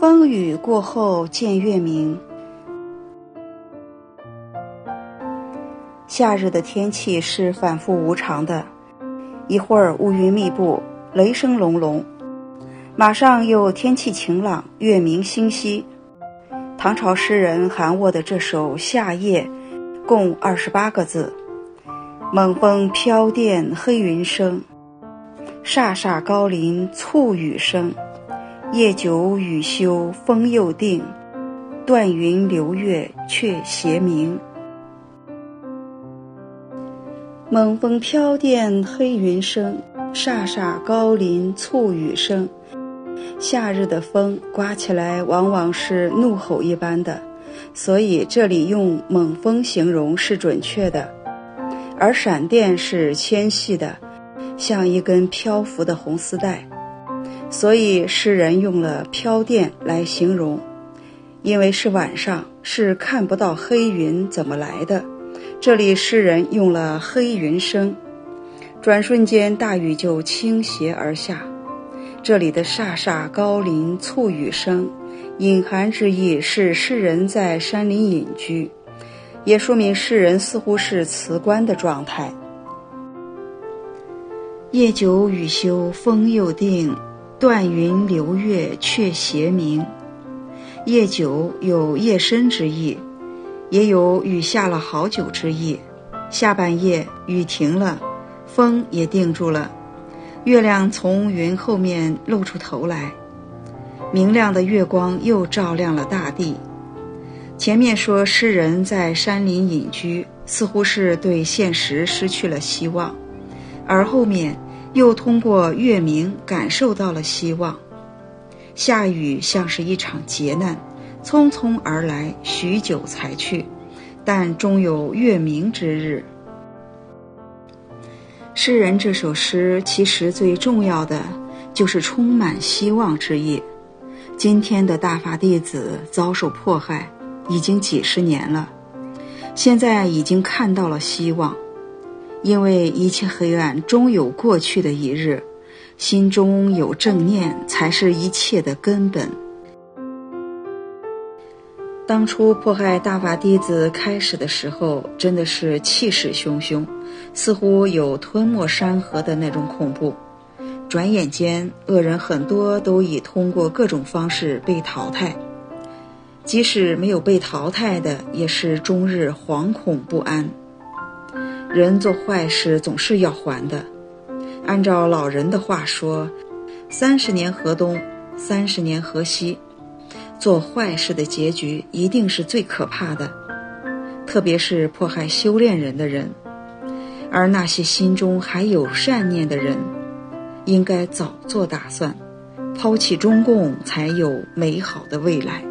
风雨过后见月明。夏日的天气是反复无常的，一会儿乌云密布，雷声隆隆，马上又天气晴朗，月明星稀。唐朝诗人韩沃的这首《夏夜》，共二十八个字：猛风飘电黑云生，飒飒高林簇雨声。夜久雨休风又定，断云流月却斜明。猛风飘电黑云生，飒飒高林簇雨声。夏日的风刮起来往往是怒吼一般的，所以这里用猛风形容是准确的。而闪电是纤细的，像一根漂浮的红丝带。所以诗人用了“飘电”来形容，因为是晚上，是看不到黑云怎么来的。这里诗人用了“黑云生”，转瞬间大雨就倾斜而下。这里的“飒飒高林簇雨声”，隐含之意是诗人在山林隐居，也说明诗人似乎是辞官的状态。夜久雨休风又定。断云流月却斜明，夜久有夜深之意，也有雨下了好久之意。下半夜雨停了，风也定住了，月亮从云后面露出头来，明亮的月光又照亮了大地。前面说诗人在山林隐居，似乎是对现实失去了希望，而后面。又通过月明感受到了希望。下雨像是一场劫难，匆匆而来，许久才去，但终有月明之日。诗人这首诗其实最重要的就是充满希望之意。今天的大法弟子遭受迫害已经几十年了，现在已经看到了希望。因为一切黑暗终有过去的一日，心中有正念才是一切的根本。当初迫害大法弟子开始的时候，真的是气势汹汹，似乎有吞没山河的那种恐怖。转眼间，恶人很多都已通过各种方式被淘汰，即使没有被淘汰的，也是终日惶恐不安。人做坏事总是要还的，按照老人的话说，“三十年河东，三十年河西”，做坏事的结局一定是最可怕的，特别是迫害修炼人的人，而那些心中还有善念的人，应该早做打算，抛弃中共，才有美好的未来。